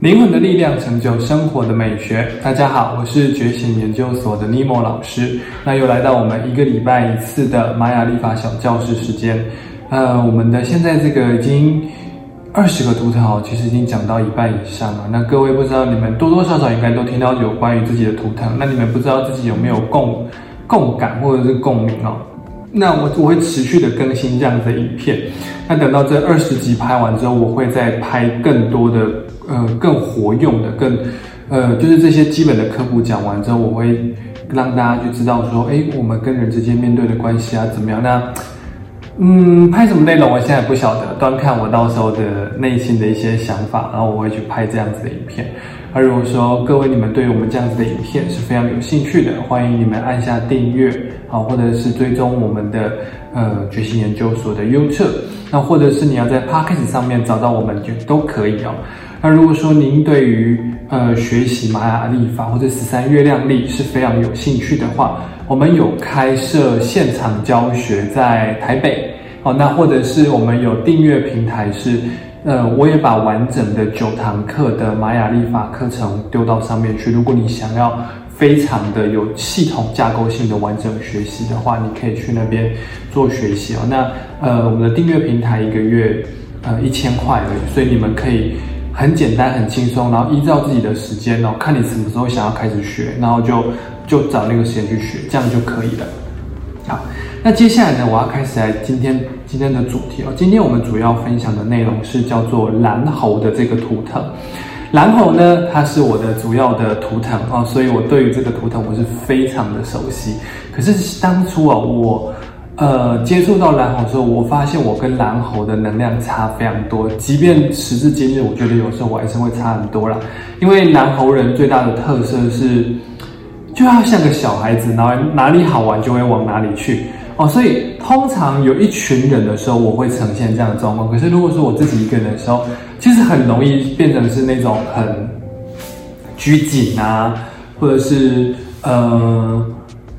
灵魂的力量成就生活的美学。大家好，我是觉醒研究所的尼莫老师。那又来到我们一个礼拜一次的玛雅历法小教室时间。呃，我们的现在这个已经二十个图腾哦，其实已经讲到一半以上了。那各位不知道你们多多少少应该都听到有关于自己的图腾，那你们不知道自己有没有共共感或者是共鸣哦？那我我会持续的更新这样子的影片。那等到这二十集拍完之后，我会再拍更多的。呃，更活用的，更呃，就是这些基本的科普讲完之后，我会让大家就知道说，哎，我们跟人之间面对的关系啊，怎么样？那嗯，拍什么内容，我现在不晓得，端看我到时候的内心的一些想法，然后我会去拍这样子的影片。而如果说各位你们对于我们这样子的影片是非常有兴趣的，欢迎你们按下订阅啊，或者是追踪我们的呃觉醒研究所的 YouTube，那或者是你要在 Podcast 上面找到我们就都可以哦。那如果说您对于呃学习玛雅历法或者十三月亮历是非常有兴趣的话，我们有开设现场教学在台北哦，那或者是我们有订阅平台是，呃，我也把完整的九堂课的玛雅历法课程丢到上面去。如果你想要非常的有系统架构性的完整学习的话，你可以去那边做学习哦。那呃，我们的订阅平台一个月呃一千块，所以你们可以。很简单，很轻松，然后依照自己的时间哦，看你什么时候想要开始学，然后就就找那个时间去学，这样就可以了。好，那接下来呢，我要开始来今天今天的主题哦。今天我们主要分享的内容是叫做蓝猴的这个图腾。蓝猴呢，它是我的主要的图腾啊，所以我对于这个图腾我是非常的熟悉。可是当初啊，我。呃，接触到蓝猴之后，我发现我跟蓝猴的能量差非常多。即便时至今日，我觉得有时候我还是会差很多啦。因为蓝猴人最大的特色是，就要像个小孩子，然后哪里好玩就会往哪里去哦。所以通常有一群人的时候，我会呈现这样的状况。可是如果说我自己一个人的时候，其实很容易变成是那种很拘谨啊，或者是呃。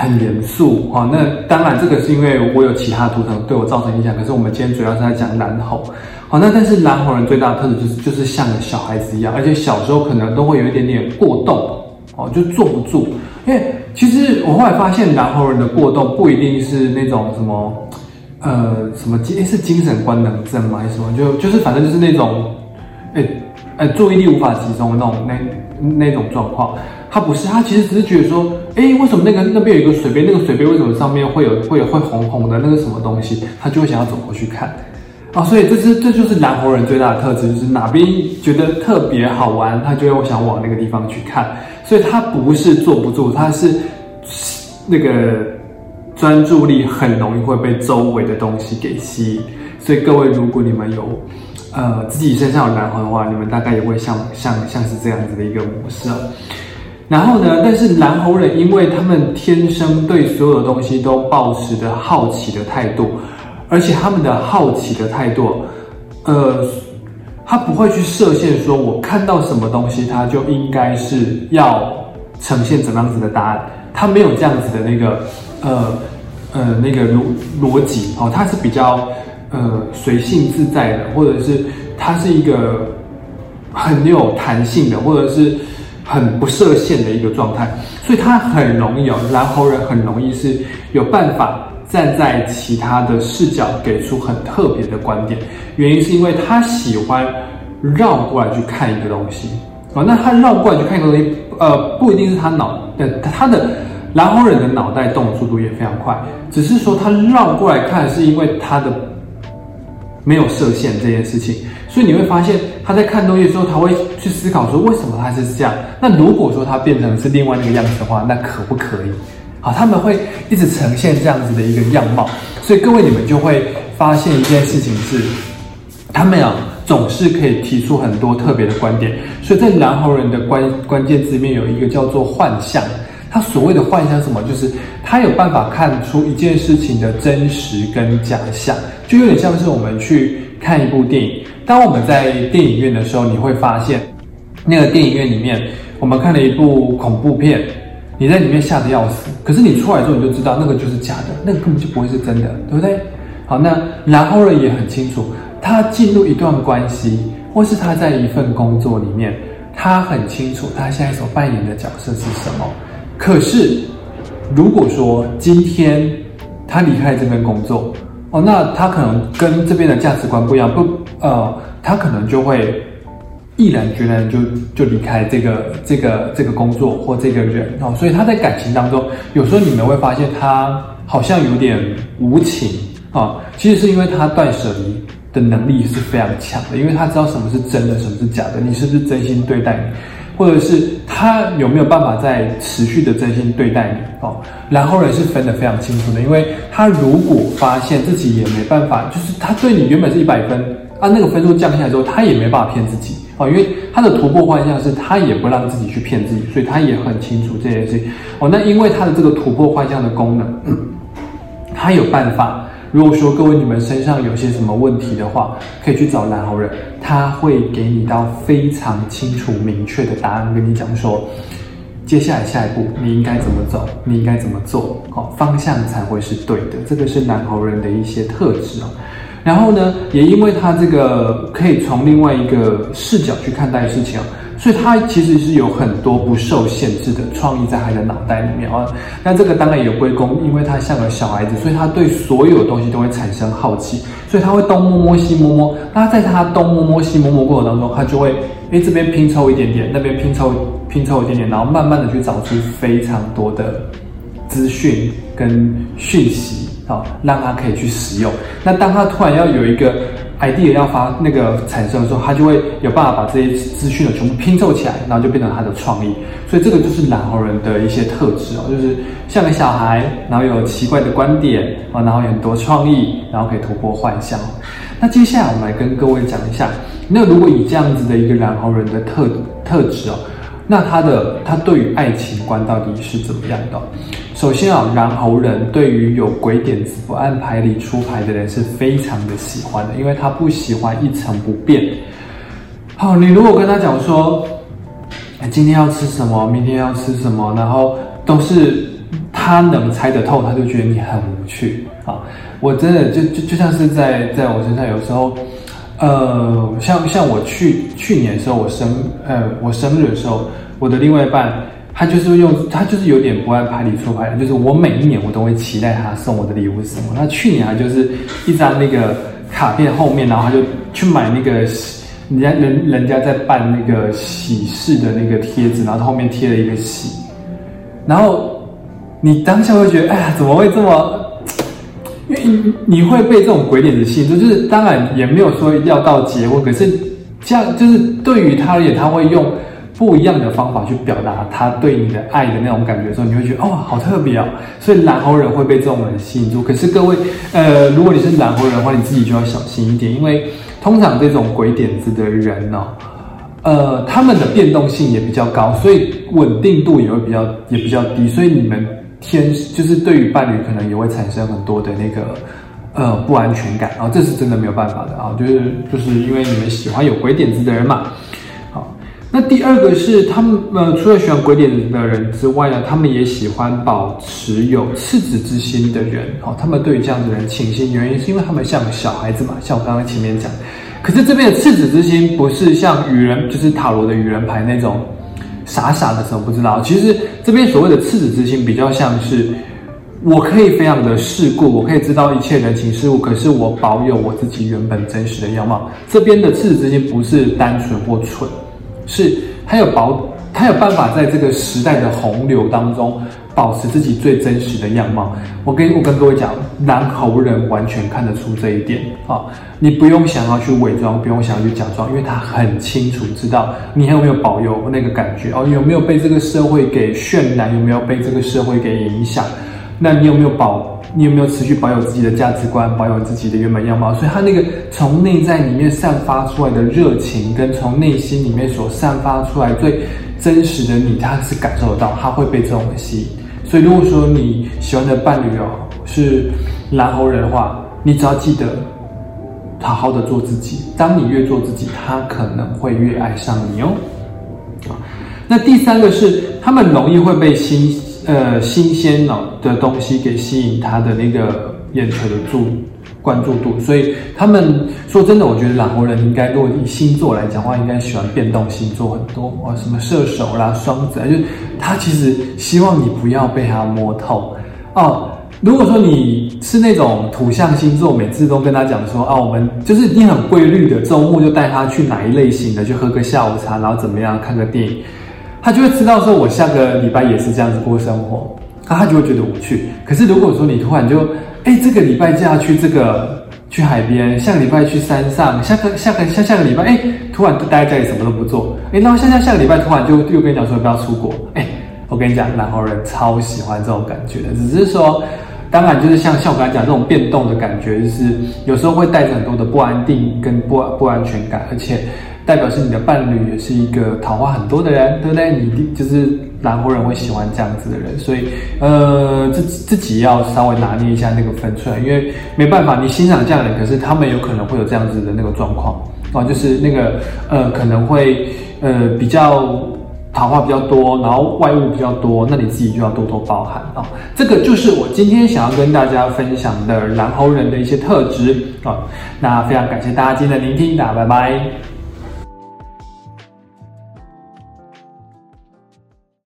很严肃哈，那当然这个是因为我有其他图腾对我造成影响。可是我们今天主要是在讲蓝猴，好，那但是蓝猴人最大的特质就是就是像个小孩子一样，而且小时候可能都会有一点点过动哦，就坐不住。因为其实我后来发现蓝猴人的过动不一定是那种什么呃什么精是精神官能症吗？还是什么？就就是反正就是那种哎哎注意力无法集中那种那那种状况。他不是，他其实只是觉得说，哎，为什么那个那边有一个水杯，那个水杯为什么上面会有会有会红红的那个什么东西？他就会想要走过去看，啊，所以这是这就是蓝猴人最大的特质，就是哪边觉得特别好玩，他就会想往那个地方去看。所以他不是坐不住，他是那个专注力很容易会被周围的东西给吸引。所以各位，如果你们有呃自己身上有蓝猴的话，你们大概也会像像像是这样子的一个模式。然后呢？但是蓝猴人，因为他们天生对所有的东西都保持着好奇的态度，而且他们的好奇的态度，呃，他不会去设限，说我看到什么东西，他就应该是要呈现怎么样子的答案。他没有这样子的那个，呃呃，那个逻逻辑哦，他是比较呃随性自在的，或者是他是一个很有弹性的，或者是。很不设限的一个状态，所以他很容易哦，蓝猴人很容易是有办法站在其他的视角给出很特别的观点。原因是因为他喜欢绕过来去看一个东西哦，那他绕过来去看一个东西，呃，不一定是他脑，呃，他的蓝猴人的脑袋动的速度也非常快，只是说他绕过来看是因为他的没有射线这件事情。所以你会发现，他在看东西的时候，他会去思考说，为什么他是这样？那如果说他变成是另外一个样子的话，那可不可以？好，他们会一直呈现这样子的一个样貌。所以各位，你们就会发现一件事情是，他们啊总是可以提出很多特别的观点。所以在蓝猴人的关关键字里面有一个叫做幻象。他所谓的幻象什么？就是他有办法看出一件事情的真实跟假象，就有点像是我们去看一部电影。当我们在电影院的时候，你会发现，那个电影院里面，我们看了一部恐怖片，你在里面吓得要死，可是你出来之后，你就知道那个就是假的，那个根本就不会是真的，对不对？好，那然后呢也很清楚，他进入一段关系，或是他在一份工作里面，他很清楚他现在所扮演的角色是什么。可是，如果说今天他离开这份工作，哦，那他可能跟这边的价值观不一样，不，呃，他可能就会毅然决然就就离开这个这个这个工作或这个人哦。所以他在感情当中，有时候你们会发现他好像有点无情啊，其实是因为他断舍离。的能力是非常强的，因为他知道什么是真的，什么是假的，你是不是真心对待你，或者是他有没有办法在持续的真心对待你哦。然后人是分得非常清楚的，因为他如果发现自己也没办法，就是他对你原本是一百分，啊，那个分数降下来之后，他也没办法骗自己哦，因为他的突破幻象是他也不让自己去骗自己，所以他也很清楚这件事情哦。那因为他的这个突破幻象的功能，他有办法。如果说各位你们身上有些什么问题的话，可以去找蓝猴人，他会给你到非常清楚明确的答案，跟你讲说，接下来下一步你应该怎么走，你应该怎么做，好方向才会是对的。这个是蓝猴人的一些特质啊。然后呢，也因为他这个可以从另外一个视角去看待事情。所以他其实是有很多不受限制的创意在他的脑袋里面啊。那这个当然也归功，因为他像个小孩子，所以他对所有东西都会产生好奇，所以他会东摸摸西摸摸。那在他东摸摸西摸摸过程当中，他就会诶这边拼凑一点点，那边拼凑拼凑一点点，然后慢慢的去找出非常多的资讯跟讯息哦，让他可以去使用。那当他突然要有一个。idea 要发那个产生的时候，他就会有办法把这些资讯的全部拼凑起来，然后就变成他的创意。所以这个就是懒猴人的一些特质哦，就是像个小孩，然后有奇怪的观点啊，然后有很多创意，然后可以突破幻想。那接下来我们来跟各位讲一下，那如果以这样子的一个懒猴人的特特质哦。那他的他对于爱情观到底是怎么样的？首先啊，然后人对于有鬼点子、不按牌理出牌的人是非常的喜欢的，因为他不喜欢一成不变。好，你如果跟他讲说，今天要吃什么，明天要吃什么，然后都是他能猜得透，他就觉得你很无趣啊。我真的就就就像是在在我身上，有时候。呃，像像我去去年的时候，我生呃我生日的时候，我的另外一半他就是用他就是有点不按牌理出牌，就是我每一年我都会期待他送我的礼物是什么。那去年他就是一张那个卡片后面，然后他就去买那个人家人人家在办那个喜事的那个贴纸，然后后面贴了一个喜，然后你当下会觉得，哎呀，怎么会这么？因为你你会被这种鬼点子吸引住，就是当然也没有说要到结婚，可是这样就是对于他而言，他会用不一样的方法去表达他对你的爱的那种感觉的时候，你会觉得哦，好特别哦。所以蓝猴人会被这种人吸引住。可是各位，呃，如果你是蓝猴人的话，你自己就要小心一点，因为通常这种鬼点子的人呢，呃，他们的变动性也比较高，所以稳定度也会比较也比较低，所以你们。天就是对于伴侣可能也会产生很多的那个呃不安全感，然后这是真的没有办法的啊，就是就是因为你们喜欢有鬼点子的人嘛。那第二个是他们呃除了喜欢鬼点子的人之外呢，他们也喜欢保持有赤子之心的人。哦，他们对于这样的人倾心，原因是因为他们像小孩子嘛，像我刚刚前面讲。可是这边的赤子之心不是像愚人，就是塔罗的愚人牌那种。傻傻的时候不知道，其实这边所谓的赤子之心，比较像是我可以非常的世故，我可以知道一切人情世故，可是我保有我自己原本真实的样貌。这边的赤子之心不是单纯或蠢，是他有保，他有办法在这个时代的洪流当中。保持自己最真实的样貌，我跟我跟各位讲，蓝猴人完全看得出这一点啊！你不用想要去伪装，不用想要去假装，因为他很清楚知道你还有没有保有那个感觉哦，有没有被这个社会给渲染，有没有被这个社会给影响？那你有没有保？你有没有持续保有自己的价值观，保有自己的原本样貌？所以他那个从内在里面散发出来的热情，跟从内心里面所散发出来最真实的你，他是感受得到，他会被这种吸引。所以，如果说你喜欢的伴侣哦是蓝猴人的话，你只要记得好好的做自己。当你越做自己，他可能会越爱上你哦。那第三个是他们容易会被新呃新鲜哦的东西给吸引他的那个眼球的注关注度，所以他们说真的，我觉得懒猴人应该如果以星座来讲话，应该喜欢变动星座很多哦，什么射手啦、双子啊，就他其实希望你不要被他摸透哦。如果说你是那种土象星座，每次都跟他讲说啊，我们就是你很规律的，周末就带他去哪一类型的，去喝个下午茶，然后怎么样看个电影，他就会知道说我下个礼拜也是这样子过生活，那他就会觉得无趣。可是如果说你突然就哎，这个礼拜就要去这个去海边，下个礼拜去山上，下个下个下下个礼拜哎，突然就待在家里什么都不做，哎，然后下下下个礼拜突然就又跟你讲说不要出国，哎，我跟你讲，南澳人超喜欢这种感觉的，只是说。当然，就是像像我刚才讲这种变动的感觉，就是有时候会带着很多的不安定跟不不安全感，而且代表是你的伴侣也是一个桃花很多的人，对不对？你就是南湖人会喜欢这样子的人，所以呃，自自己要稍微拿捏一下那个分寸，因为没办法，你欣赏这样的人，可是他们有可能会有这样子的那个状况啊，就是那个呃，可能会呃比较。桃花比较多，然后外物比较多，那你自己就要多多包涵啊。这个就是我今天想要跟大家分享的蓝猴人的一些特质啊。那非常感谢大家今天的聆听，大家拜拜。